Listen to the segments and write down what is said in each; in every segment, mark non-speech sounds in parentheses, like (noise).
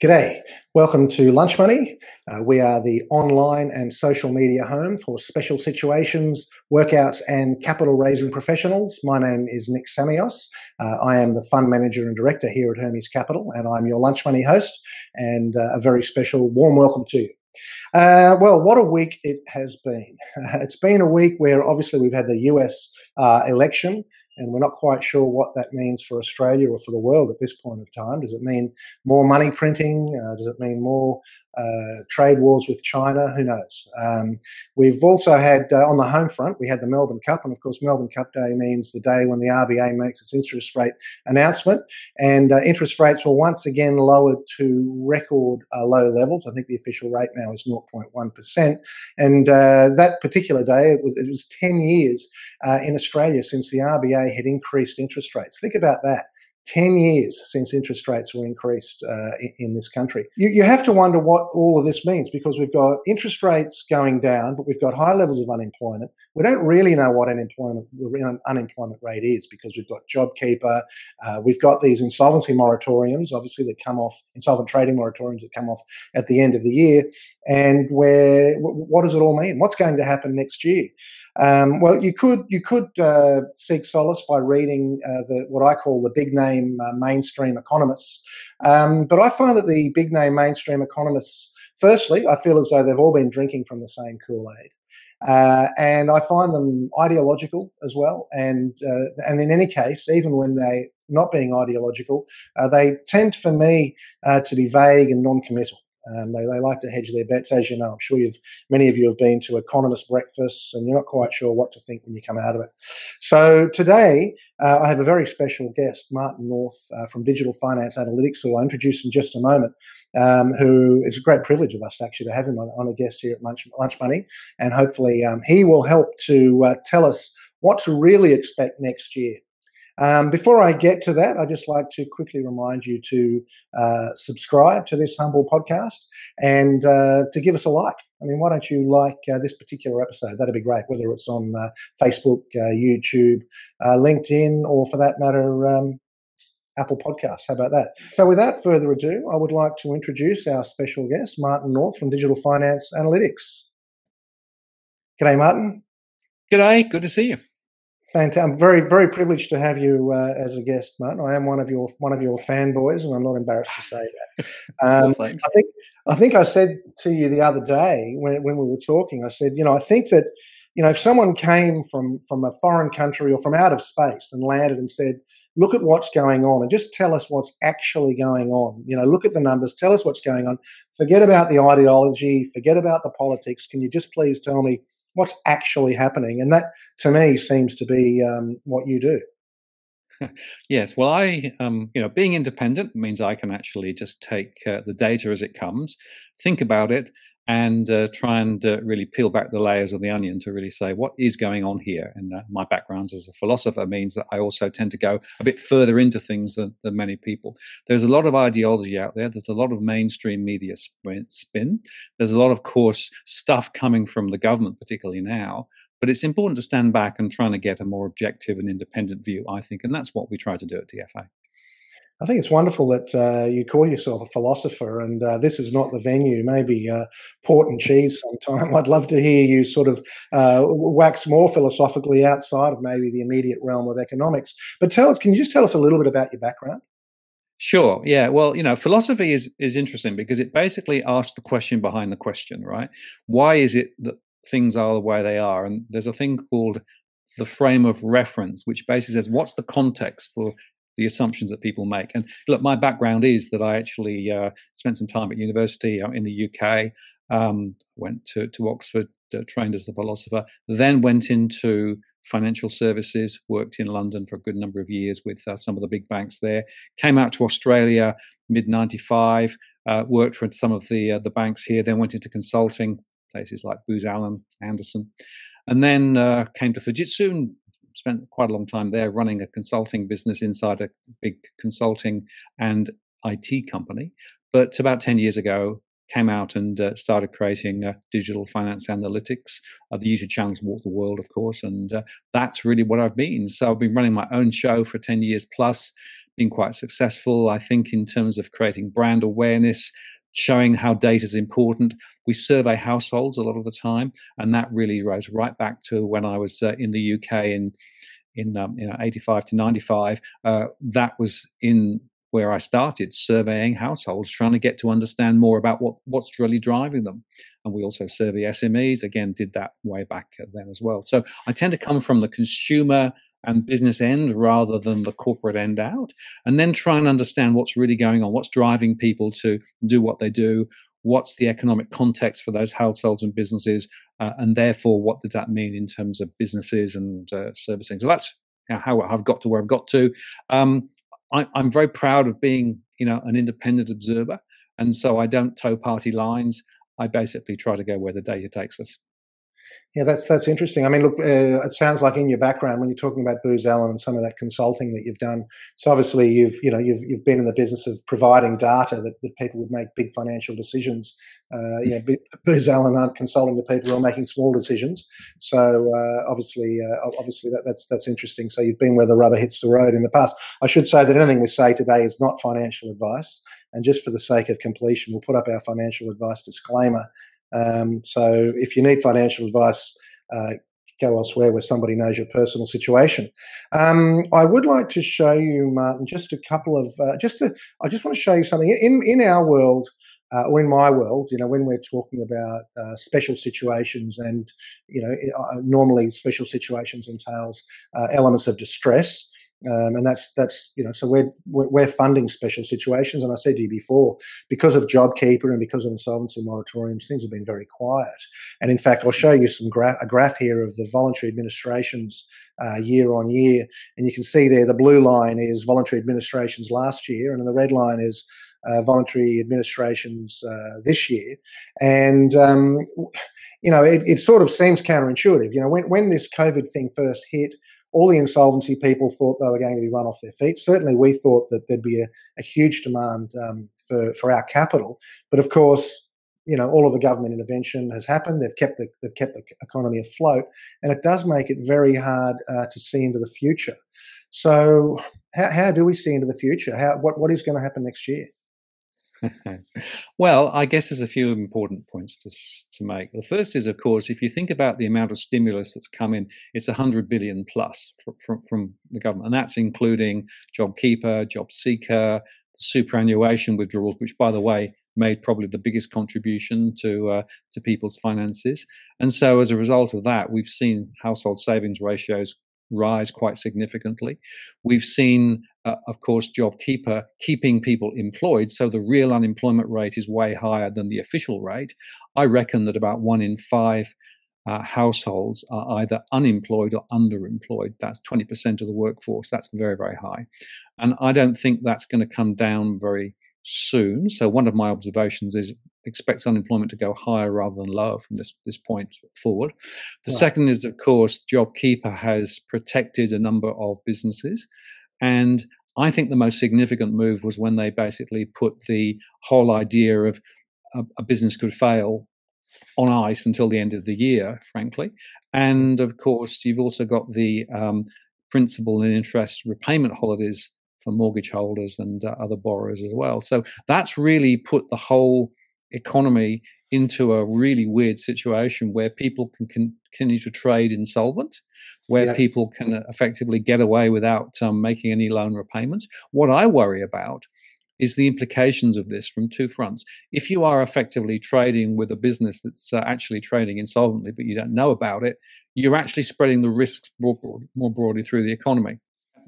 G'day. Welcome to Lunch Money. Uh, we are the online and social media home for special situations, workouts, and capital raising professionals. My name is Nick Samios. Uh, I am the fund manager and director here at Hermes Capital, and I'm your Lunch Money host. And uh, a very special warm welcome to you. Uh, well, what a week it has been. (laughs) it's been a week where obviously we've had the US uh, election and we're not quite sure what that means for Australia or for the world at this point of time. Does it mean more money printing? Uh, does it mean more uh, trade wars with China? Who knows? Um, we've also had uh, on the home front, we had the Melbourne Cup, and of course, Melbourne Cup Day means the day when the RBA makes its interest rate announcement, and uh, interest rates were once again lowered to record uh, low levels. I think the official rate now is 0.1 percent, and uh, that particular day it was it was 10 years in Australia since the RBA had increased interest rates. Think about that. 10 years since interest rates were increased uh, in, this country. You, you, have to wonder what all of this means because we've got interest rates going down, but we've got high levels of unemployment. We don't really know what unemployment, the unemployment rate is because we've got JobKeeper, uh, we've got these insolvency moratoriums, obviously, that come off, insolvent trading moratoriums that come off at the end of the year. And where, what does it all mean? What's going to happen next year? Um, well, you could you could uh, seek solace by reading uh, the what I call the big name uh, mainstream economists, um, but I find that the big name mainstream economists, firstly, I feel as though they've all been drinking from the same Kool Aid. Uh, and I find them ideological as well. And uh, and in any case, even when they not being ideological, uh, they tend for me to be vague and non-committal. Um, they, they like to hedge their bets, as you know. I'm sure you've many of you have been to economist breakfasts, and you're not quite sure what to think when you come out of it. So today, uh, I have a very special guest, Martin North uh, from Digital Finance Analytics, who I'll introduce in just a moment. Um, who it's a great privilege of us actually to have him on, on a guest here at Lunch, Lunch Money, and hopefully um, he will help to uh, tell us what to really expect next year. Um, before I get to that, I'd just like to quickly remind you to uh, subscribe to this humble podcast and uh, to give us a like. I mean, why don't you like uh, this particular episode? That'd be great, whether it's on uh, Facebook, uh, YouTube, uh, LinkedIn, or for that matter, um, Apple Podcasts. How about that? So, without further ado, I would like to introduce our special guest, Martin North from Digital Finance Analytics. G'day, Martin. G'day. Good to see you. Fantastic. I'm very, very privileged to have you uh, as a guest, Martin. I am one of your one of your fanboys, and I'm not embarrassed to say that. (laughs) Um, well, I think I think I said to you the other day when when we were talking. I said, you know, I think that you know if someone came from from a foreign country or from out of space and landed and said, look at what's going on and just tell us what's actually going on. You know, look at the numbers, tell us what's going on. Forget about the ideology, forget about the politics. Can you just please tell me what's actually happening, and that to me seems to be um, what you do. yes, well, I, um, you know, being independent means I can actually just take uh, the data as it comes, think about it, and uh, try and uh, really peel back the layers of the onion to really say what is going on here. And uh, my background as a philosopher means that I also tend to go a bit further into things than, than, many people. There's a lot of ideology out there. There's a lot of mainstream media spin. There's a lot of course stuff coming from the government, particularly now. But it's important to stand back and trying to get a more objective and independent view, I think, and that's what we try to do at DFA. I think it's wonderful that uh, you call yourself a philosopher, and uh, this is not the venue. Maybe uh, port and cheese sometime. (laughs) I'd love to hear you sort of uh, wax more philosophically outside of maybe the immediate realm of economics. But tell us, can you just tell us a little bit about your background? Sure. Yeah. Well, you know, philosophy is is interesting because it basically asks the question behind the question, right? Why is it that things are the way they are? And there's a thing called the frame of reference, which basically says what's the context for the assumptions that people make. And look, my background is that I actually uh, spent some time at university uh, in the UK, um, went to, to Oxford, uh, trained as a philosopher, then went into financial services, worked in London for a good number of years with uh, some of the big banks there, came out to Australia mid 95, uh, worked for some of the, uh, the banks here, then went into consulting, places like Booz Allen, Andersen. And then came to Fujitsu and spent quite a long time there running a consulting business inside a big consulting and IT company. But about 10 years ago, came out and uh, started creating uh, digital finance analytics. Uh, the YouTube channels Walk the World, of course, and uh, that's really what I've been. So I've been running my own show for 10 years plus, been quite successful. I think in terms of creating brand awareness, showing how data is important. We survey households a lot of the time, and that really rose right back to when I was uh, in the UK in in um, you know 85 to 95. Uh, that was in where I started surveying households, trying to get to understand more about what what's really driving them. And we also survey SMEs. Again, did that way back then as well. So I tend to come from the consumer and business end rather than the corporate end out and then try and understand what's really going on what's driving people to do what they do what's the economic context for those households and businesses uh, and therefore what does that mean in terms of businesses and uh, servicing? So that's how i've got to where i've got to. Um, I, i'm very proud of being you know an independent observer and so i don't toe party lines. I basically try to go where the data takes us yeah, that's that's interesting. I mean, look, uh, it sounds like in your background when you're talking about Booz Allen and some of that consulting that you've done. So obviously, you've you know you've you've been in the business of providing data that, that people would make big financial decisions. Uh, Booz Allen aren't consulting to people who are making small decisions. So uh, obviously, uh, obviously that, that's that's interesting. So you've been where the rubber hits the road in the past. I should say that anything we say today is not financial advice. And just for the sake of completion, we'll put up our financial advice disclaimer um, so if you need financial advice, uh, go elsewhere where somebody knows your personal situation. Um, I would like to show you, Martin, just a couple of uh, just to, I just want to show you something in in our world. Uh, or in my world, you know, when we're talking about uh, special situations, and you know, uh, normally special situations entails uh, elements of distress. Um, and that's that's you know so we're we're funding special situations, and I said to you before because of JobKeeper and because of insolvency moratoriums, things have been very quiet. And in fact, I'll show you some gra- a graph here of the voluntary administrations uh, year on year, and you can see there the blue line is voluntary administrations last year, and the red line is uh, voluntary administrations uh, this year. And, um, you know, it, it, sort of seems counterintuitive. You know, when, when this COVID thing first hit, all the insolvency people thought they were going to be run off their feet. Certainly, we thought that there'd be a, a huge demand um, for for our capital. But of course, you know, all of the government intervention has happened. They've kept the they've kept the economy afloat, and it does make it very hard uh, to see into the future. So, how, how do we see into the future? How what what is going to happen next year? (laughs) well, I guess there's a few important points to to make. The first is, of course, if you think about the amount of stimulus that's come in, it's 100 billion plus from, from, from the government, and that's including JobKeeper, JobSeeker, superannuation withdrawals, which, by the way, made probably the biggest contribution to uh, to people's finances. And so, as a result of that, we've seen household savings ratios rise quite significantly. We've seen, uh, of course, JobKeeper keeping people employed, so the real unemployment rate is way higher than the official rate. I reckon that about one in five uh, households are either unemployed or underemployed. That's 20% of the workforce. That's very, very high. And I don't think that's going to come down very soon. So one of my observations is expect unemployment to go higher rather than lower from this, this point forward. The right. second is, of course, JobKeeper has protected a number of businesses. And I think the most significant move was when they basically put the whole idea of a, a business could fail on ice until the end of the year, frankly. And of course, you've also got the um, principal and interest repayment holidays for mortgage holders and uh, other borrowers as well. So that's really put the whole economy into a really weird situation where people can continue to trade insolvent, where yeah. people can effectively get away without um, making any loan repayments. What I worry about is the implications of this from two fronts. If you are effectively trading with a business that's uh, actually trading insolvently, but you don't know about it, you're actually spreading the risks more, more broadly through the economy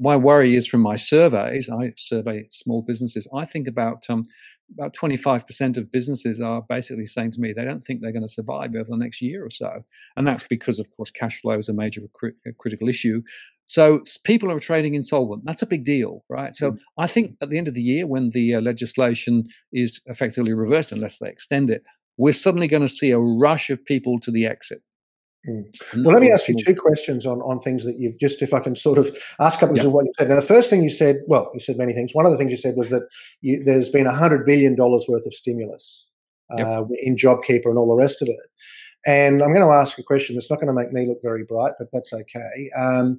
my worry is from my surveys, I survey small businesses, I think about um, about 25% of businesses are basically saying to me they don't think they're going to survive over the next year or so. And that's because, of course, cash flow is a major cri- critical issue. So people are trading insolvent. That's a big deal, right? So mm. I think at the end of the year, when the uh, legislation is effectively reversed, unless they extend it, we're suddenly going to see a rush of people to the exit. Mm. Well, let me ask you two questions on, on things that you've just, if I can sort of ask a couple of what you said. Now, the first thing you said, well, you said many things. One of the things you said was that you, there's been $100 billion worth of stimulus yep. uh, in JobKeeper and all the rest of it. And I'm going to ask a question that's not going to make me look very bright, but that's okay. Um,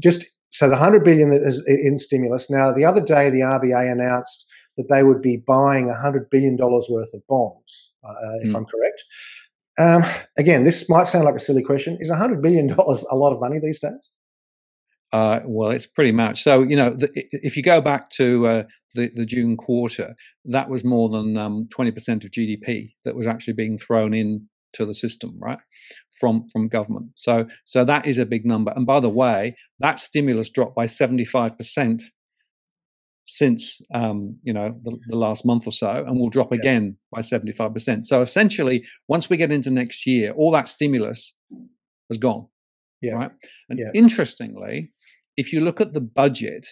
just so the 100 billion that is in stimulus. Now, the other day, the RBA announced that they would be buying 100 billion dollars worth of bonds, uh, if mm. I'm correct. Um, again, this might sound like a silly question. Is 100 billion dollars a lot of money these days? Uh, well, it's pretty much so. You know, the, if you go back to uh, the the June quarter, that was more than um, twenty percent of GDP that was actually being thrown in to the system, right, from from government. So so that is a big number. And by the way, that stimulus dropped by seventy five percent since um, you know the, the, last month or so, and will drop yeah. again by seventy five percent. So essentially, once we get into next year, all that stimulus has gone. Yeah. Right. And yeah. interestingly, if you look at the budget,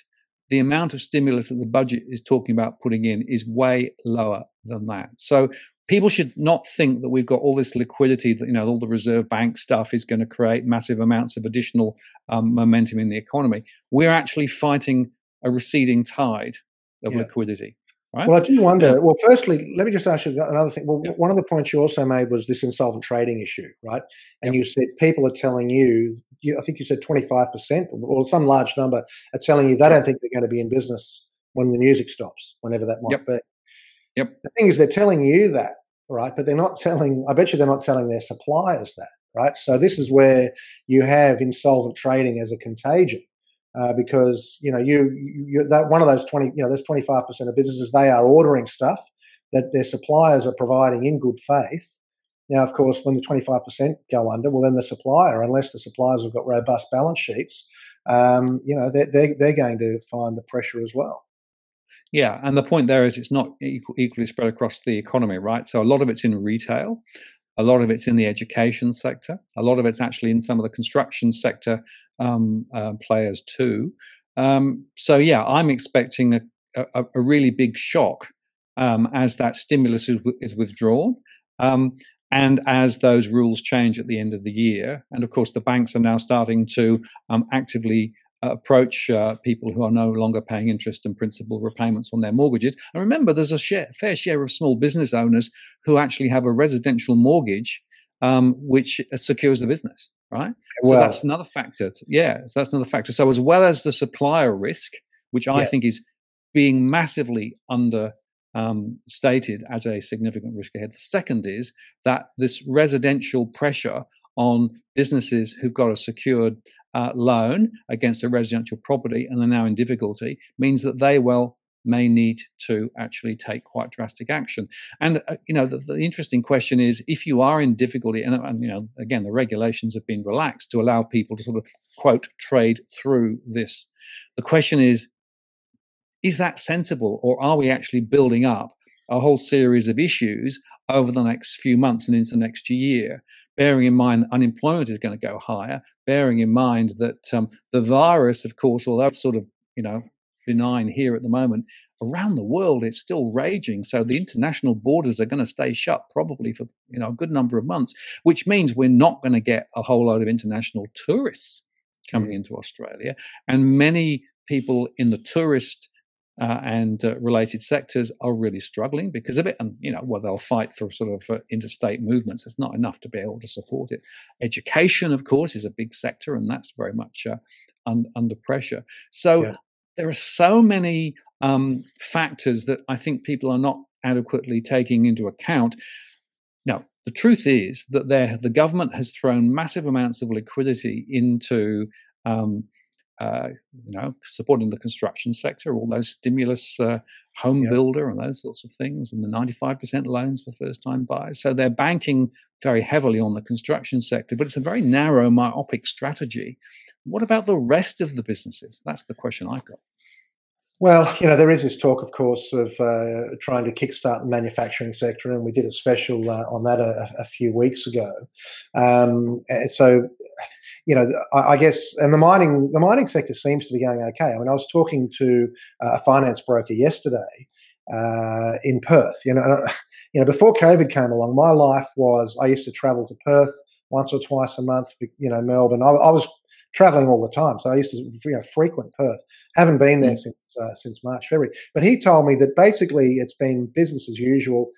the amount of stimulus that the budget is talking about putting in is way lower than that. So people should not think that we've got all this liquidity that you know all the reserve bank stuff is going to create massive amounts of additional um, momentum in the economy we're actually fighting a receding tide of yeah. liquidity right well i do wonder yeah. well firstly let me just ask you another thing well yeah. one of the points you also made was this insolvent trading issue right and you said people are telling you, you i think you said 25% or some large number are telling you they don't think they're going to be in business when the music stops whenever that might yep. be Yep. The thing is, they're telling you that, right? But they're not telling. I bet you they're not telling their suppliers that, right? So this is where you have insolvent trading as a contagion. Uh, because you know you, you that one of those 20 you know those 25% of businesses they are ordering stuff that their suppliers are providing in good faith now of course when the 25% go under well then the supplier unless the suppliers have got robust balance sheets um, you know they're, they're, they're going to find the pressure as well yeah, and the point there is it's not equal, equally spread across the economy, right? So a lot of it's in retail, a lot of it's in the education sector, a lot of it's actually in some of the construction sector um, uh, players too. Um, so yeah, I'm expecting a, a, a really big shock um, as that stimulus is, is withdrawn. Um, and as those rules change at the end of the year, and of course, the banks are now starting to um, actively approach uh, people who are no longer paying interest and principal repayments on their mortgages. And remember, there's a share, fair share of small business owners who actually have a residential mortgage um, which secures the business, right? Well, so that's another factor. To, yeah, so that's another factor. So as well as the supplier risk, which I yeah. think is being massively under um, stated as a significant risk ahead. The second is that this residential pressure on businesses who've got a secured uh, loan against a residential property and they're now in difficulty means that they well may need to actually take quite drastic action. And uh, you know, the, the, interesting question is, if you are in difficulty, and, and, you know, again, the regulations have been relaxed to allow people to sort of quote trade through this. The question is, is that sensible, or are we actually building up a whole series of issues over the next few months and into the next year bearing in mind that unemployment is going to go higher, bearing in mind that um, the virus, of course, although it's sort of you know benign here at the moment, around the world it's still raging. So the international borders are going to stay shut probably for you know a good number of months, which means we're not going to get a whole load of international tourists coming into Australia, and many people in the tourist uh, and uh, related sectors are really struggling because of it. And, you know, well, they'll fight for sort of uh, interstate movements. It's not enough to be able to support it. Education, of course, is a big sector, and that's very much uh, un- under pressure. So yeah. There are so many um, factors that I think people are not adequately taking into account. Now, the truth is that the government has thrown massive amounts of liquidity into um, uh, you know, supporting the construction sector, all those stimulus uh, home yeah. builder and those sorts of things, and the 95% loans for first time buyers. So they're banking very heavily on the construction sector, but it's a very narrow, myopic strategy. What about the rest of the businesses? That's the question I've got. Well, (laughs) you know, there is this talk, of course, of uh, trying to kickstart the manufacturing sector, and we did a special uh, on that a, a, few weeks ago. Um, so, you know, I, I, guess, and the mining the mining sector seems to be going okay. I mean, I was talking to uh, a finance broker yesterday uh, in Perth. You know, (laughs) you know, before COVID came along, my life was I used to travel to Perth once or twice a month. You know, Melbourne. I, I was traveling all the time. So I used to you know, frequent Perth. Haven't been there mm. since uh, since March, February. But he told me that basically it's been business as usual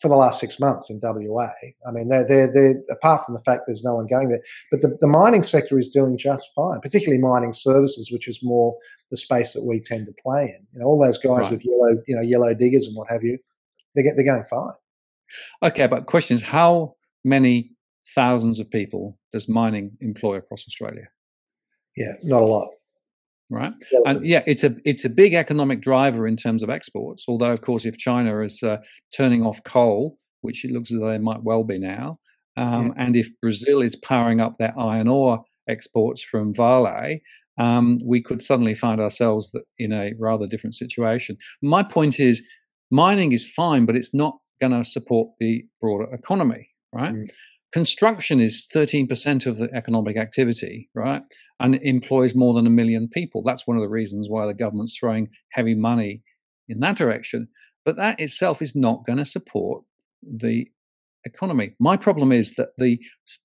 for the last six months in WA. I mean, they're, they're, they're apart from the fact there's no one going there, but the, the mining sector is doing just fine, particularly mining services, which is more the space that we tend to play in. You know, all those guys right. with yellow, you know, yellow diggers and what have you, they get they're going fine. Okay, but the question is, how many thousands of people does mining employ across Australia? Yeah, not a lot right? And yeah, it's a it's a big economic driver in terms of exports. Although, of course, if China is uh, turning off coal, which it looks as though they might well be now, um, yeah. and if Brazil is powering up their iron ore exports from Vale, um, we could suddenly find ourselves in a rather different situation. My point is, mining is fine, but it's not going to support the broader economy, right? Mm. Construction is 13% of the economic activity, right? And employs more than a million people. That's one of the reasons why the government's throwing heavy money in that direction. But that itself is not going to support the economy. My problem is that the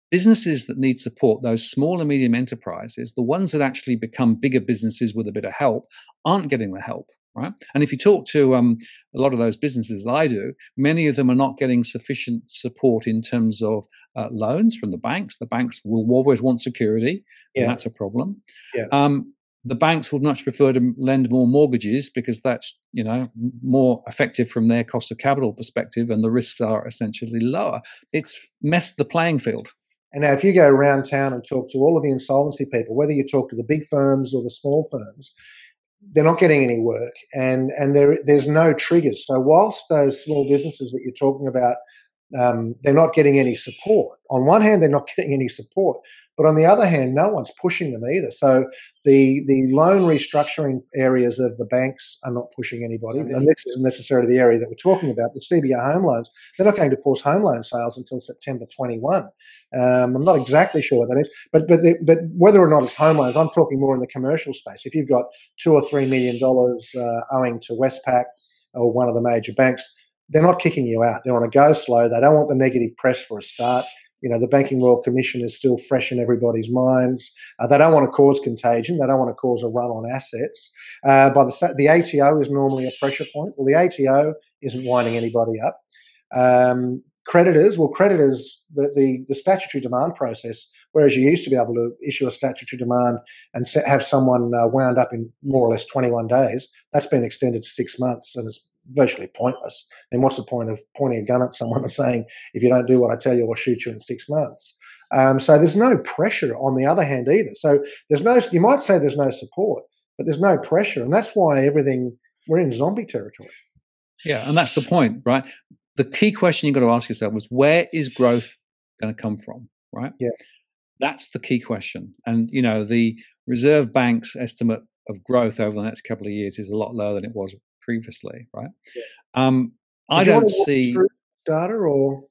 businesses that need support, those small and medium enterprises, the ones that actually become bigger businesses with a bit of help, aren't getting the help right? And if you talk to um, a lot of those businesses I do, many of them are not getting sufficient support in terms of uh, loans from the banks. The banks will always want security, yeah. and that's a problem. Yeah. Um, the banks would much prefer to lend more mortgages because that's you know more effective from their cost of capital perspective, and the risks are essentially lower. It's messed the playing field. And now, if you go around town and talk to all of the insolvency people, whether you talk to the big firms or the small firms, they're not getting any work and and there there's no triggers. So whilst those small businesses that you're talking about um, they're not getting any support on one hand they're not (laughs) getting any support but on the other hand, no one's pushing them either. So the the loan restructuring areas of the banks are not pushing anybody. And this isn't necessarily the area that we're talking about. The CBA home loans, they're not going to force home loan sales until September 21. Um, I'm not exactly sure what that is, but but the, but whether or not it's home loans, I'm talking more in the commercial space. If you've got two or three million dollars uh, owing to Westpac or one of the major banks, they're not kicking you out. They're on a go slow. They don't want the negative press for a start you know, the Banking Royal Commission is still fresh in everybody's minds. Uh, they don't want to cause contagion. They don't want to cause a run on assets. Uh, by the the ATO is normally a pressure point. Well, the ATO isn't winding anybody up. Um, creditors, well, creditors, the, the, the statutory demand process, whereas you used to be able to issue a statutory demand and have someone uh, wound up in more or less 21 days, that's been extended to six months, and it's virtually pointless. Then what's the point of pointing a gun at someone and saying, if you don't do what I tell you, I'll shoot you in six months? Um, so there's no pressure on the other hand either. So there's no, you might say there's no support, but there's no pressure. And that's why everything, we're in zombie territory. Yeah. And that's the point, right? The key question you've got to ask yourself was where is growth going to come from, right? Yeah. That's the key question. And, you know, the Reserve Bank's estimate of growth over the next couple of years is a lot lower than it was previously, right? Yeah. Um, I don't see data or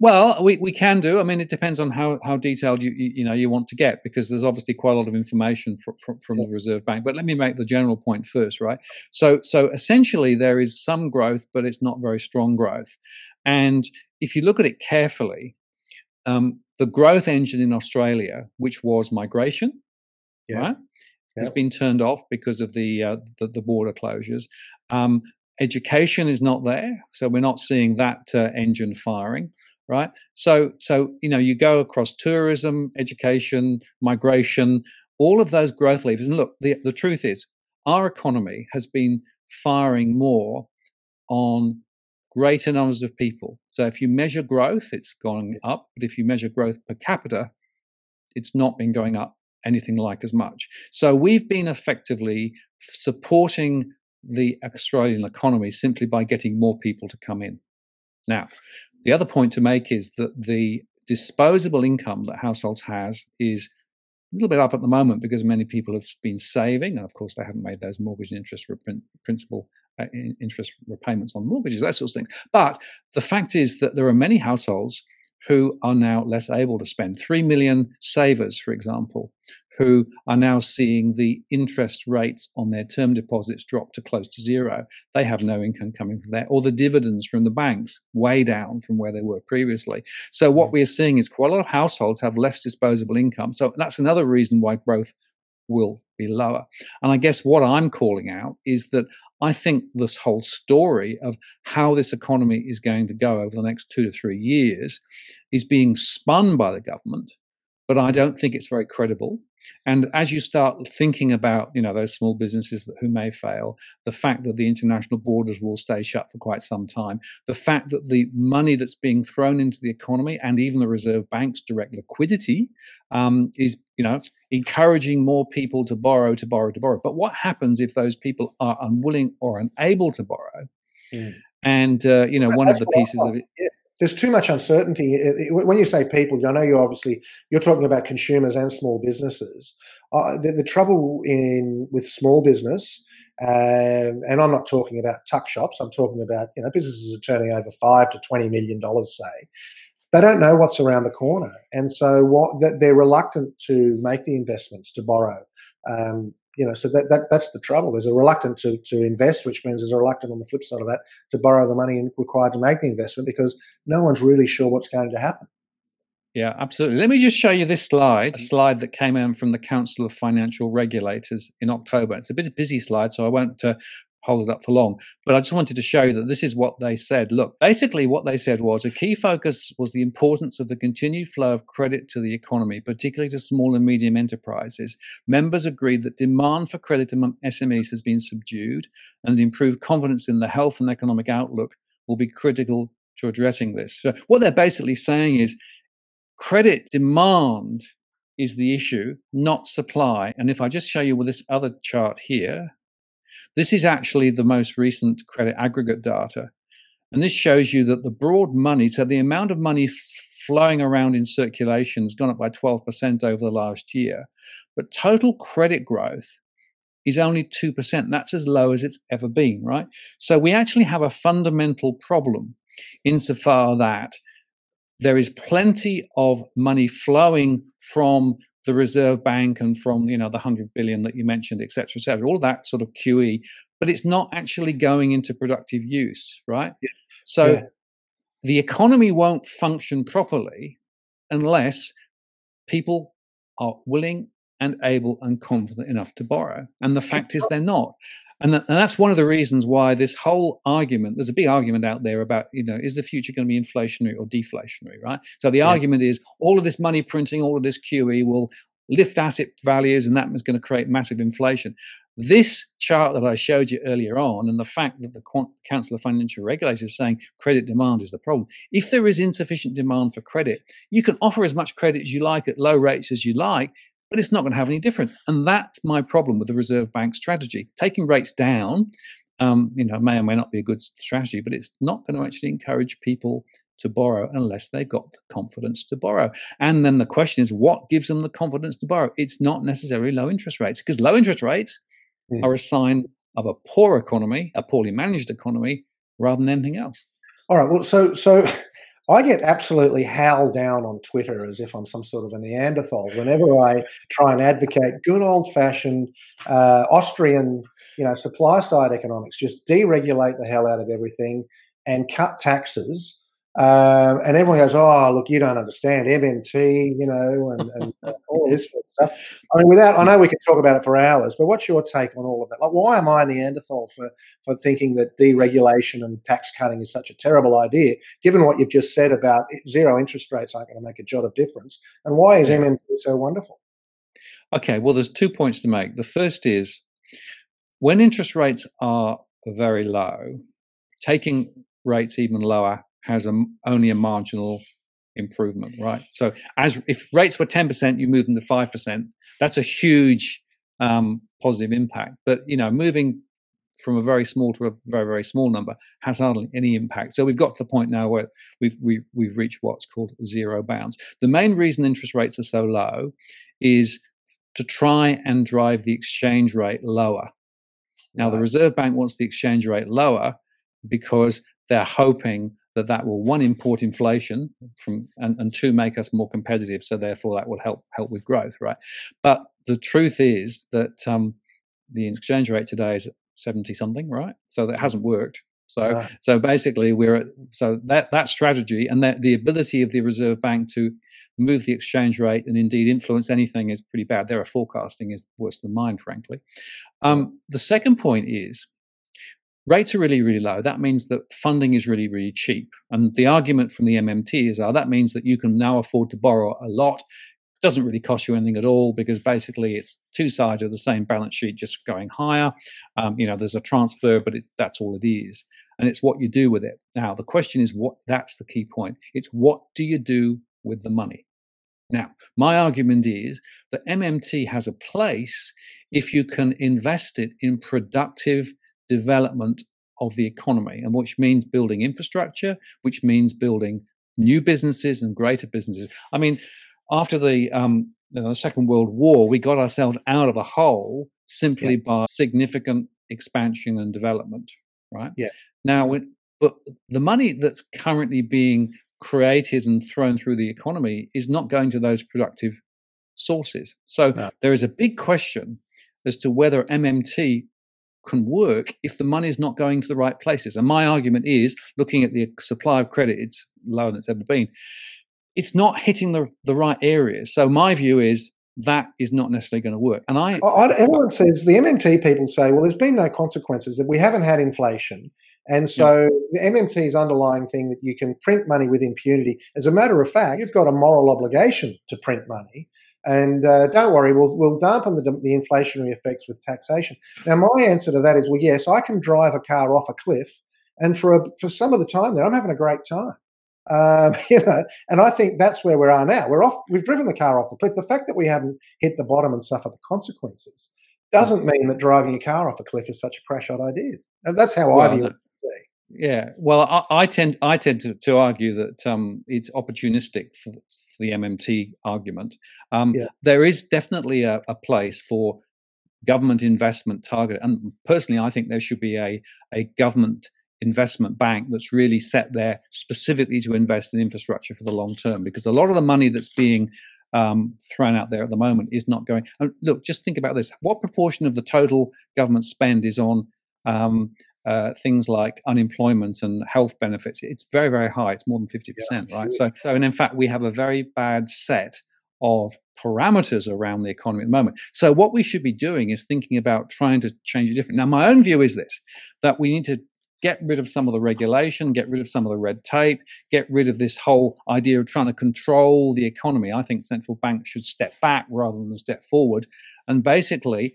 well, we, we can do. I mean, it depends on how, how detailed you, you, you know you want to get because there's obviously quite a lot of information from, from, from yeah. the Reserve Bank. But let me make the general point first, right? So so essentially there is some growth, but it's not very strong growth. And if you look at it carefully, um, the growth engine in Australia, which was migration, yeah. right, yep. has been turned off because of the uh, the, the, border closures. Um, education is not there, so we're not seeing that uh, engine firing. Right, so so you know you go across tourism, education, migration, all of those growth levers. And look, the the truth is, our economy has been firing more on greater numbers of people. So if you measure growth, it's gone up. But if you measure growth per capita, it's not been going up anything like as much. So we've been effectively supporting the Australian economy simply by getting more people to come in. Now, the other point to make is that the disposable income that households has is a little bit up at the moment because many people have been saving, and of course they haven't made those mortgage interest principal uh, interest repayments on mortgages, that sort of thing. But the fact is that there are many households who are now less able to spend. Three million savers, for example, who are now seeing the interest rates on their term deposits drop to close to zero. They have no income coming from that, or the dividends from the banks way down from where they were previously. So, what mm. we are seeing is quite a lot of households have less disposable income. So, that's another reason why growth will be lower. And I guess what I'm calling out is that I think this whole story of how this economy is going to go over the next two to three years is being spun by the government, but I don't think it's very credible. And as you start thinking about, you know, those small businesses that, who may fail, the fact that the international borders will stay shut for quite some time, the fact that the money that's being thrown into the economy and even the reserve bank's direct liquidity um, is, you know, encouraging more people to borrow, to borrow, to borrow. But what happens if those people are unwilling or unable to borrow? Mm. And uh, you know, one of the pieces of it, there's too much uncertainty. When you say people, I know you obviously you're talking about consumers and small businesses. Uh, the, the, trouble in with small business, um, and I'm not talking about tuck shops. I'm talking about you know businesses are turning over five to twenty million dollars, say. They don't know what's around the corner, and so what that they're reluctant to make the investments to borrow. Um, you know, so that, that that's the trouble. There's a reluctance to, to invest, which means there's a reluctance on the flip side of that to borrow the money required to make the investment because no one's really sure what's going to happen. Yeah, absolutely. Let me just show you this slide, a slide that came in from the Council of Financial Regulators in October. It's a bit of a busy slide, so I won't uh, hold it up for long. But I just wanted to show you that this is what they said. Look, basically, what they said was a key focus was the importance of the continued flow of credit to the economy, particularly to small and medium enterprises. Members agreed that demand for credit among SMEs has been subdued, and improved confidence in the health and economic outlook will be critical to addressing this. So, what they're basically saying is credit demand is the issue, not supply. And if I just show you with this other chart here, this is actually the most recent credit aggregate data. And this shows you that the broad money, so the amount of money flowing around in circulation has gone up by 12% over the last year. But total credit growth is only 2%. That's as low as it's ever been, right? So we actually have a fundamental problem insofar that there is plenty of money flowing from the Reserve Bank and from you know the hundred billion that you mentioned, et cetera, et cetera, all that sort of QE, but it's not actually going into productive use, right? Yeah. So yeah. the economy won't function properly unless people are willing and able and confident enough to borrow. And the fact is they're not. And, and that's one of the reasons why this whole argument, there's a big argument out there about, you know, is the future going to be inflationary or deflationary, right? So the yeah. argument is all of this money printing, all of this QE will lift asset values and that is going to create massive inflation. This chart that I showed you earlier on, and the fact that the Council of Financial Regulators is saying credit demand is the problem. If there is insufficient demand for credit, you can offer as much credit as you like at low rates as you like, but it's not going to have any difference. And that's my problem with the Reserve Bank strategy. Taking rates down, um, you know, may or may not be a good strategy, but it's not going to actually encourage people to borrow unless they've got the confidence to borrow. And then the question is, what gives them the confidence to borrow? It's not necessarily low interest rates, because low interest rates mm. are a sign of a poor economy, a poorly managed economy, rather than anything else. All right. Well, so so (laughs) I get absolutely howled down on Twitter as if I'm some sort of a Neanderthal whenever I try and advocate good old fashioned uh, Austrian, you know, supply side economics. Just deregulate the hell out of everything and cut taxes um, and everyone goes, "Oh, look, you don't understand MMT, you know, and, and (laughs) all this sort of stuff." I mean, without, I know we could talk about it for hours, but what's your take on all of that? Like, why am I Neanderthal for for thinking that deregulation and tax cutting is such a terrible idea, given what you've just said about zero interest rates aren't going to make a jot of difference? And why is MMT so wonderful? Okay, well, there's two points to make. The first is when interest rates are very low, taking rates even lower has a, only a marginal improvement, right? So as if rates were 10%, you move them to 5%, that's a huge um, positive impact. But, you know, moving from a very small to a very, very small number has hardly any impact. So we've got to the point now where we've, we've, we've reached what's called zero bounds. The main reason interest rates are so low is to try and drive the exchange rate lower. Now, the Reserve Bank wants the exchange rate lower because they're hoping that that will one import inflation from and, and two make us more competitive so therefore that will help help with growth right? But the truth is that um, the exchange rate today is 70 something right? So that hasn't worked. So so basically we're at, so that that strategy and that the ability of the reserve bank to move the exchange rate and indeed influence anything is pretty bad. Their forecasting is worse than mine, frankly. Um, the second point is rates are really, really low. That means that funding is really, really cheap. And the argument from the MMT is, oh, that means that you can now afford to borrow a lot. It doesn't really cost you anything at all because basically it's two sides of the same balance sheet just going higher. Um, you know, there's a transfer, but it, that's all it is. And it's what you do with it. Now, the question is what that's the key point. It's what do you do with the money? Now, my argument is that MMT has a place if you can invest it in productive development of the economy, and which means building infrastructure, which means building new businesses and greater businesses. I mean, after the, um, the Second World War, we got ourselves out of a hole simply yeah. by significant expansion and development, right? Yeah. Now, but the money that's currently being created and thrown through the economy is not going to those productive sources. So no. there is a big question as to whether MMT can work if the money is not going to the right places. And my argument is looking at the supply of credit, it's lower than it's ever been. It's not hitting the, the right areas. So my view is that is not necessarily going to work. And I, I everyone says the MMT people say, well, there's been no consequences that we haven't had inflation. And so yeah. the MMT's underlying thing that you can print money with impunity. As a matter of fact, you've got a moral obligation to print money. And uh, don't worry, we'll, we'll dampen the, the inflationary effects with taxation. Now, my answer to that is well, yes, I can drive a car off a cliff. And for, a, for some of the time there, I'm having a great time. Um, (laughs) you know, and I think that's where we are now. We're off. We've driven the car off the cliff. The fact that we haven't hit the bottom and suffered the consequences doesn't mean that driving a car off a cliff is such a crash out idea. And that's how well, I view it. Yeah, well, I, I, tend I tend to, to argue that um, it's opportunistic for, for, the MMT argument. Um, yeah. There is definitely a, a, place for government investment target, and personally, I think there should be a a government investment bank that's really set there specifically to invest in infrastructure for the long term. Because a lot of the money that's being um, thrown out there at the moment is not going. And look, just think about this: what proportion of the total government spend is on um, uh, things like unemployment and health benefits, it's very, very high. It's more than 50%, yeah, right? So, so, and in fact, we have a very bad set of parameters around the economy at the moment. So, what we should be doing is thinking about trying to change it different. Now, my own view is this that we need to get rid of some of the regulation, get rid of some of the red tape, get rid of this whole idea of trying to control the economy. I think central banks should step back rather than step forward. And basically,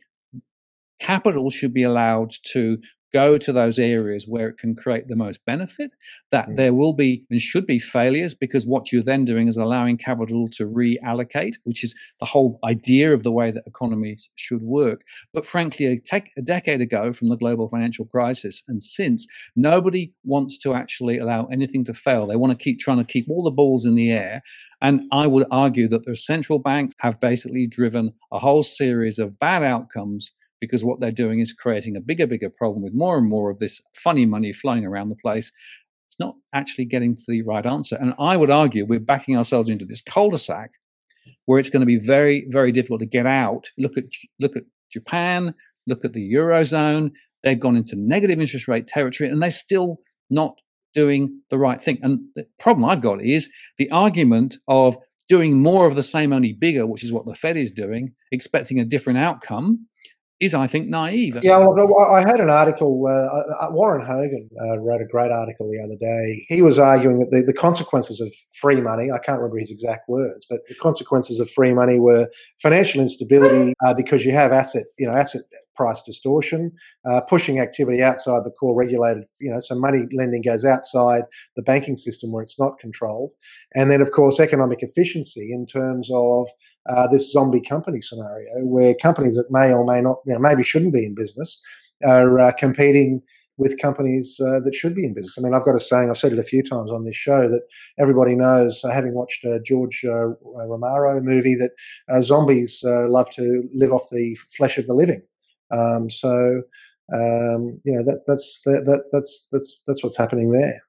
capital should be allowed to go to those areas where it can create the most benefit, that mm. there will be and should be failures because what you're then doing is allowing capital to reallocate, which is the whole idea of the way that economies should work. But frankly, a, tech, a decade ago from the global financial crisis and since, nobody wants to actually allow anything to fail. They want to keep trying to keep all the balls in the air. And I would argue that the central banks have basically driven a whole series of bad outcomes because what they're doing is creating a bigger, bigger problem with more and more of this funny money flying around the place. It's not actually getting to the right answer. And I would argue we're backing ourselves into this cul-de-sac where it's going to be very, very difficult to get out. Look at look at Japan, look at the Eurozone. They've gone into negative interest rate territory and they're still not doing the right thing. And the problem I've got is the argument of doing more of the same, only bigger, which is what the Fed is doing, expecting a different outcome, is, I think, naive. Yeah, well, I had an article. Uh, uh, Warren Hogan uh, wrote a great article the other day. He was arguing that the, the consequences of free money, I can't remember his exact words, but the consequences of free money were financial instability uh, because you have asset, you know, asset price distortion, uh, pushing activity outside the core regulated, you know, so money lending goes outside the banking system where it's not controlled. And then, of course, economic efficiency in terms of uh, this zombie company scenario where companies that may or may not, you know, maybe shouldn't be in business are uh, competing with companies uh, that should be in business. I mean, I've got a saying, I've said it a few times on this show, that everybody knows, uh, having watched a George uh, Romero movie, that uh, zombies love to live off the flesh of the living. Um, so, um, you know, that, that's, that, that's, that's, that's what's happening there.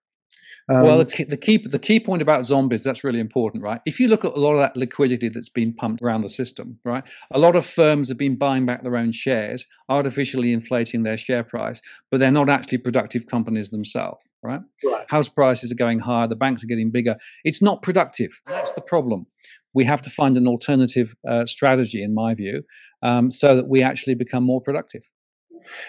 Um, well, the key, the key the key point about zombies that's really important, right? If you look at a lot of that liquidity that's been pumped around the system, right? A lot of firms have been buying back their own shares, artificially inflating their share price, but they're not actually productive companies themselves, right? right? House prices are going higher, the banks are getting bigger. It's not productive. That's the problem. we have to find an alternative uh, strategy, in my view, um, so that we actually become more productive.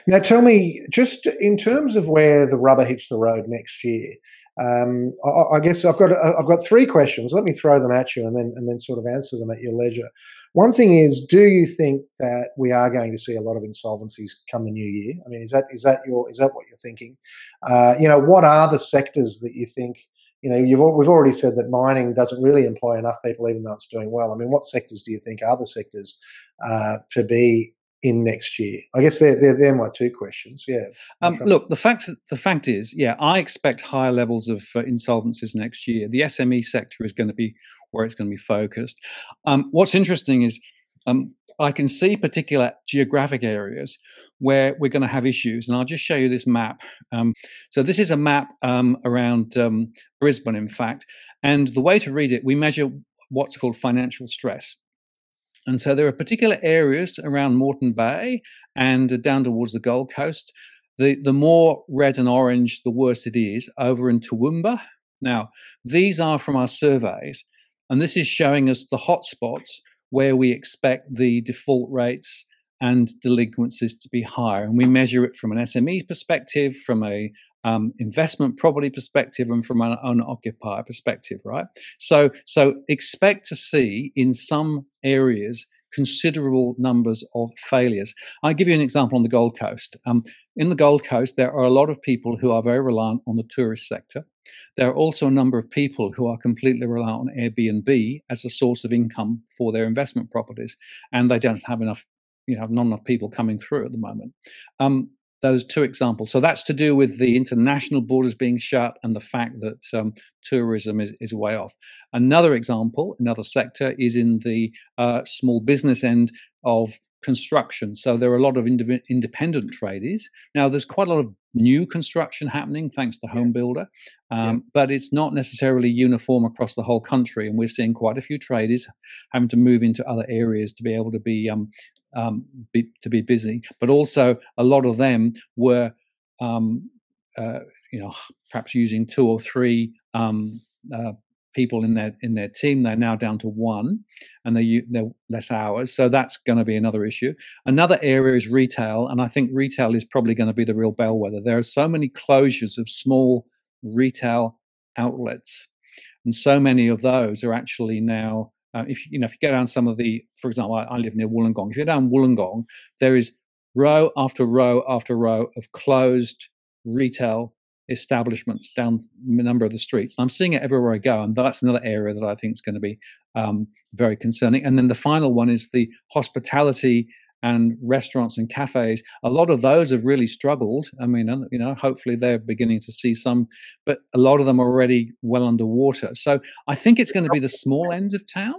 Now, tell me, just in terms of where the rubber hits the road next year, um, I, I, guess I've got I've got three questions. Let me throw them at you, and then and then sort of answer them at your leisure. One thing is, do you think that we are going to see a lot of insolvencies come the new year? I mean, is that is that your is that what you're thinking? Uh, you know, what are the sectors that you think? You know, you've we've already said that mining doesn't really employ enough people, even though it's doing well. I mean, what sectors do you think are the sectors uh, to be in next year? I guess they're they're, they're my two questions. Yeah. Um, look, the fact the fact is, yeah, I expect higher levels of uh, insolvencies next year. The SME sector is going to be where it's going to be focused. Um, what's interesting is um, I can see particular geographic areas where we're going to have issues, and I'll just show you this map. Um, so this is a map um, around um, Brisbane, in fact, and the way to read it, we measure what's called financial stress. And so there are particular areas around Moreton Bay and down towards the Gold Coast. The, the more red and orange, the worse it is over in Toowoomba. Now, these are from our surveys, and this is showing us the hotspots where we expect the default rates and delinquencies to be higher. And we measure it from an SME perspective, from a um, investment property perspective, and from an owner occupier perspective, right? So, so expect to see in some areas considerable numbers of failures. I'll give you an example on the Gold Coast. Um, in the Gold Coast, there are a lot of people who are very reliant on the tourist sector. There are also a number of people who are completely reliant on Airbnb as a source of income for their investment properties, and they don't have enough, you know, not enough people coming through at the moment. Um, those two examples. So that's to do with the international borders being shut and the fact that um, tourism is, is way off. Another example, another sector, is in the uh, small business end of construction. So there are a lot of ind- independent tradies. Now, there's quite a lot of new construction happening thanks to Home Builder, um, yeah. but it's not necessarily uniform across the whole country. And we're seeing quite a few tradies having to move into other areas to be able to be, um, um, be to be busy. But also, a lot of them were, um, uh, you know, perhaps using two or three um, uh, people in their in their team. They're now down to one, and they they're less hours. So that's going to be another issue. Another area is retail, and I think retail is probably going to be the real bellwether. There are so many closures of small retail outlets, and so many of those are actually now. Uh, if you know, if you go down some of the, for example, I, I live near Wollongong. If you go down Wollongong, there is row after row after row of closed retail establishments down a number of the streets. I'm seeing it everywhere I go, and that's another area that I think is going to be um, very concerning. And then the final one is the hospitality and restaurants and cafes. A lot of those have really struggled. I mean, you know, hopefully they're beginning to see some, but a lot of them are already well underwater. So I think it's going to be the small ends of town,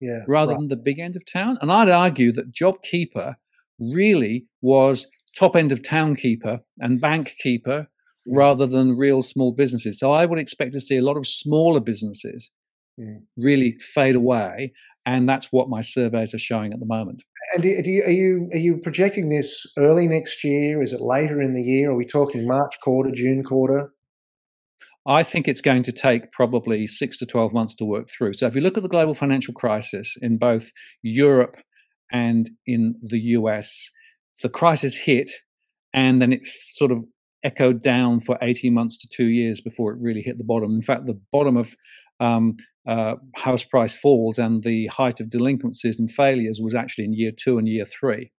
yeah, rather right. than the big end of town. And I'd argue that JobKeeper really was top end of town keeper and bank keeper rather than real small businesses. So I would expect to see a lot of smaller businesses mm. really fade away, and that's what my surveys are showing at the moment. And are you, are you are you projecting this early next year? Is it later in the year? Are we talking March quarter, June quarter? I think it's going to take probably six to 12 months to work through. So, if you look at the global financial crisis in both Europe and in the US, the crisis hit and then it sort of echoed down for 18 months to two years before it really hit the bottom. In fact, the bottom of um, uh, house price falls and the height of delinquencies and failures was actually in year two and year three.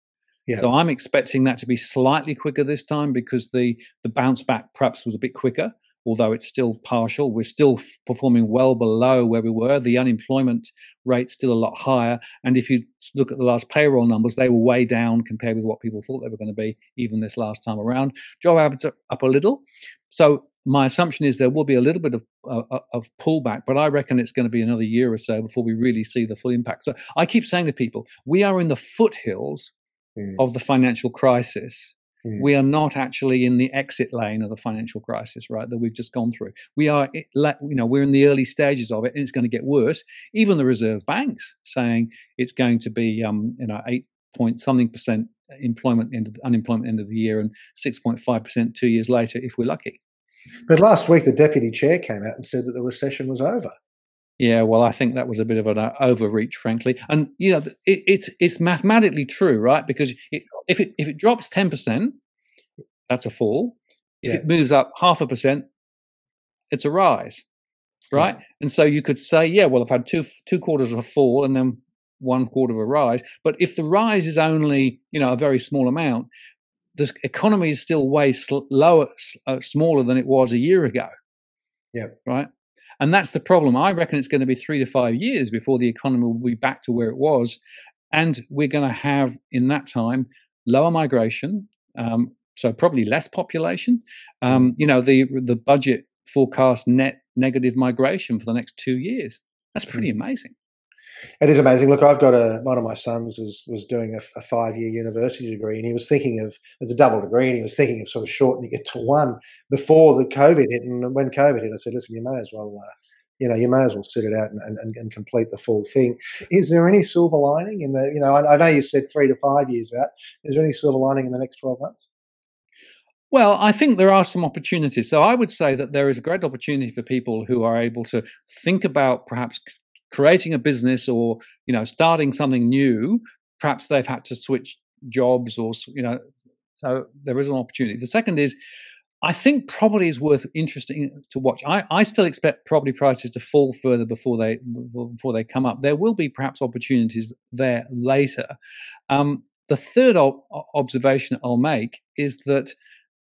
Yeah. So I'm expecting that to be slightly quicker this time because the the bounce back perhaps was a bit quicker although it's still partial. We're still performing well below where we were. The unemployment rate's still a lot higher. And if you look at the last payroll numbers, they were way down compared with what people thought they were going to be, even this last time around. Job average up a little. So my assumption is there will be a little bit of uh, uh, of pullback, but I reckon it's going to be another year or so before we really see the full impact. So I keep saying to people, we are in the foothills mm. of the financial crisis Mm. We are not actually in the exit lane of the financial crisis, right? That we've just gone through. We are, you know, we're in the early stages of it, and it's going to get worse. Even the reserve banks saying it's going to be, um, you know, eight point something percent employment end of, unemployment end of the year, and six point five percent two years later, if we're lucky. But last week, the deputy chair came out and said that the recession was over. Yeah, well, I think that was a bit of an uh, overreach, frankly. And you know, it, it's it's mathematically true, right? Because it, if it if it drops ten percent, that's a fall. If yeah. it moves up half a percent, it's a rise, right? Yeah. And so you could say, yeah, well, I've had two two quarters of a fall and then one quarter of a rise. But if the rise is only you know a very small amount, the economy is still way sl- lower, uh, smaller than it was a year ago. Yeah. Right. And that's the problem. I reckon it's going to be three to five years before the economy will be back to where it was. And we're going to have, in that time, lower migration, um, so probably less population. Um, mm. you know, the the budget forecast net negative migration for the next two years. That's pretty mm. amazing. It is amazing. Look, I've got a one of my sons was was doing a, a five year university degree, and he was thinking of as a double degree, and he was thinking of sort of shortening it to one before the COVID hit. And when COVID hit, I said, "Listen, you may as well." Uh, you know, you may as well sit it out and, and, and, complete the full thing. Is there any silver lining in the, you know, I, I know you said three to five years out. Is there any silver lining in the next 12 months? Well, I think there are some opportunities. So I would say that there is a great opportunity for people who are able to think about perhaps creating a business or you know starting something new perhaps they've had to switch jobs or you know so there is an opportunity. The second is i think property is worth interesting to watch. I, I still expect property prices to fall further before they before they come up. There will be perhaps opportunities there later. Um, the third observation i'll make is that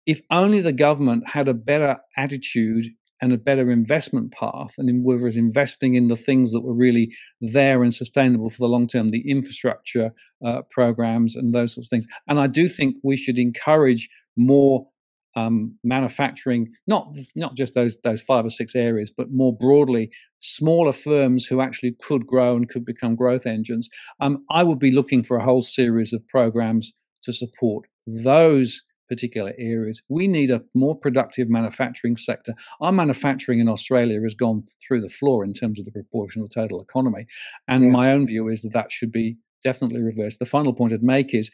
if only the government had a better attitude and a better investment path and in was investing in the things that were really there and sustainable for the long term the infrastructure uh, programs and those sorts of things. And i do think we should encourage more um, manufacturing not not just those those five or six areas but more broadly smaller firms who actually could grow and could become growth engines. Um, i would be looking for a whole series of programs to support those particular areas. We need a more productive manufacturing sector. Our manufacturing in Australia has gone through the floor in terms of the proportion of the total economy. And yeah. my own view is that that should be definitely reversed. The final point I'd make is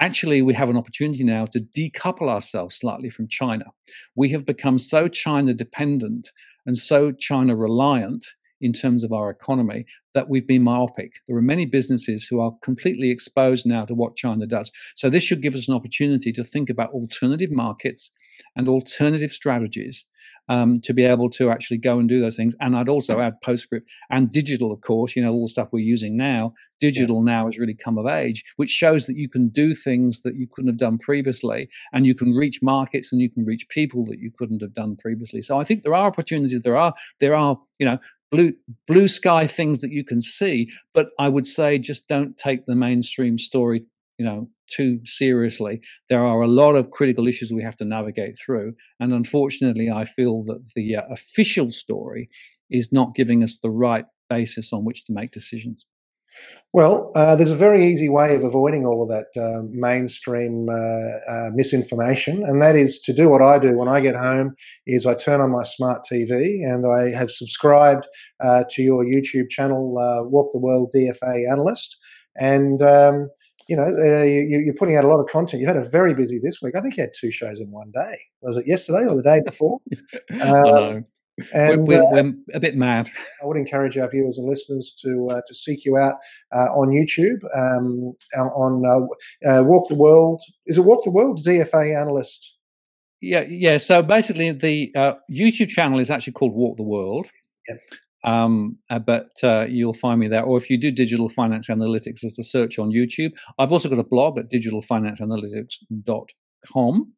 actually we have an opportunity now to decouple ourselves slightly from China. We have become so China dependent and so China reliant in terms of our economy that we've been myopic. There are many businesses who are completely exposed now to what China does. So this should give us an opportunity to think about alternative markets and alternative strategies um, to be able to actually go and do those things. And I'd also add PostScript and digital, of course. You know, all the stuff we're using now. Digital yeah. now has really come of age, which shows that you can do things that you couldn't have done previously, and you can reach markets and you can reach people that you couldn't have done previously. So I think there are opportunities. There are there are you know blue blue sky things that you can see but i would say just don't take the mainstream story you know too seriously. There are a lot of critical issues we have to navigate through and unfortunately i feel that the uh, official story is not giving us the right basis on which to make decisions well, uh, there's a very easy way of avoiding all of that uh, mainstream uh, uh, misinformation, and that is to do what I do when I get home. Is I turn on my smart TV and I have subscribed uh, to your YouTube channel, uh, Walk the World DFA Analyst, and um, you know you, are putting out a lot of content. You had a very busy this week. I think you had two shows in one day. Was it yesterday or the day before? (laughs) And, we're, we're, uh, we're, a bit mad. I would encourage our viewers and listeners to uh, to seek you out uh, on YouTube um, on uh, uh, Walk the World. Is it Walk the World DFA analyst? Yeah, yeah. So basically, the uh, YouTube channel is actually called Walk the World. Yep. Um, but you'll find me there. Or if you do digital finance analytics, as a search on YouTube. I've also got a blog at digitalfinanceanalytics.com com,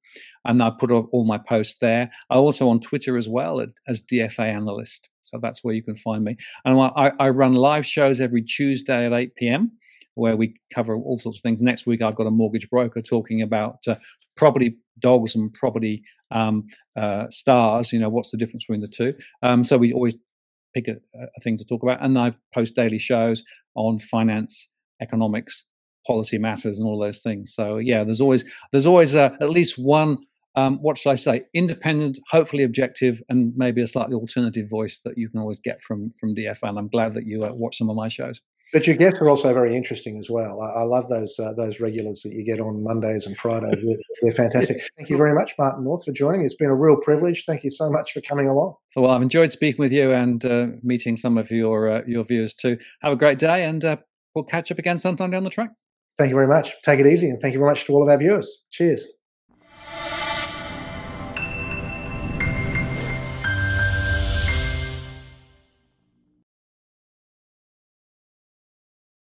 and I put all my posts there. I also on Twitter as well as DFA analyst. So that's where you can find me. And I, I run live shows every Tuesday at 8 p.m. where we cover all sorts of things. Next week, I've got a mortgage broker talking about uh, property dogs and property um, uh, stars. You know, what's the difference between the two? Um, so we always pick a, a thing to talk about. And I post daily shows on finance, economics, policy matters and all those things. So yeah, there's always there's always uh, at least one. Um, what should I say? Independent, hopefully objective, and maybe a slightly alternative voice that you can always get from from. And I'm glad that you uh, watch some of my shows. But your guests are also very interesting as well. I, I love those uh, those regulars that you get on Mondays and Fridays. They're, they're, fantastic. Thank you very much, Martin North, for joining. It's been a real privilege. Thank you so much for coming along. Well, I've enjoyed speaking with you and uh, meeting some of your uh, your viewers too. Have a great day, and uh, we'll catch up again sometime down the track. Thank you very much. Take it easy, and thank you very much to all of our viewers. Cheers.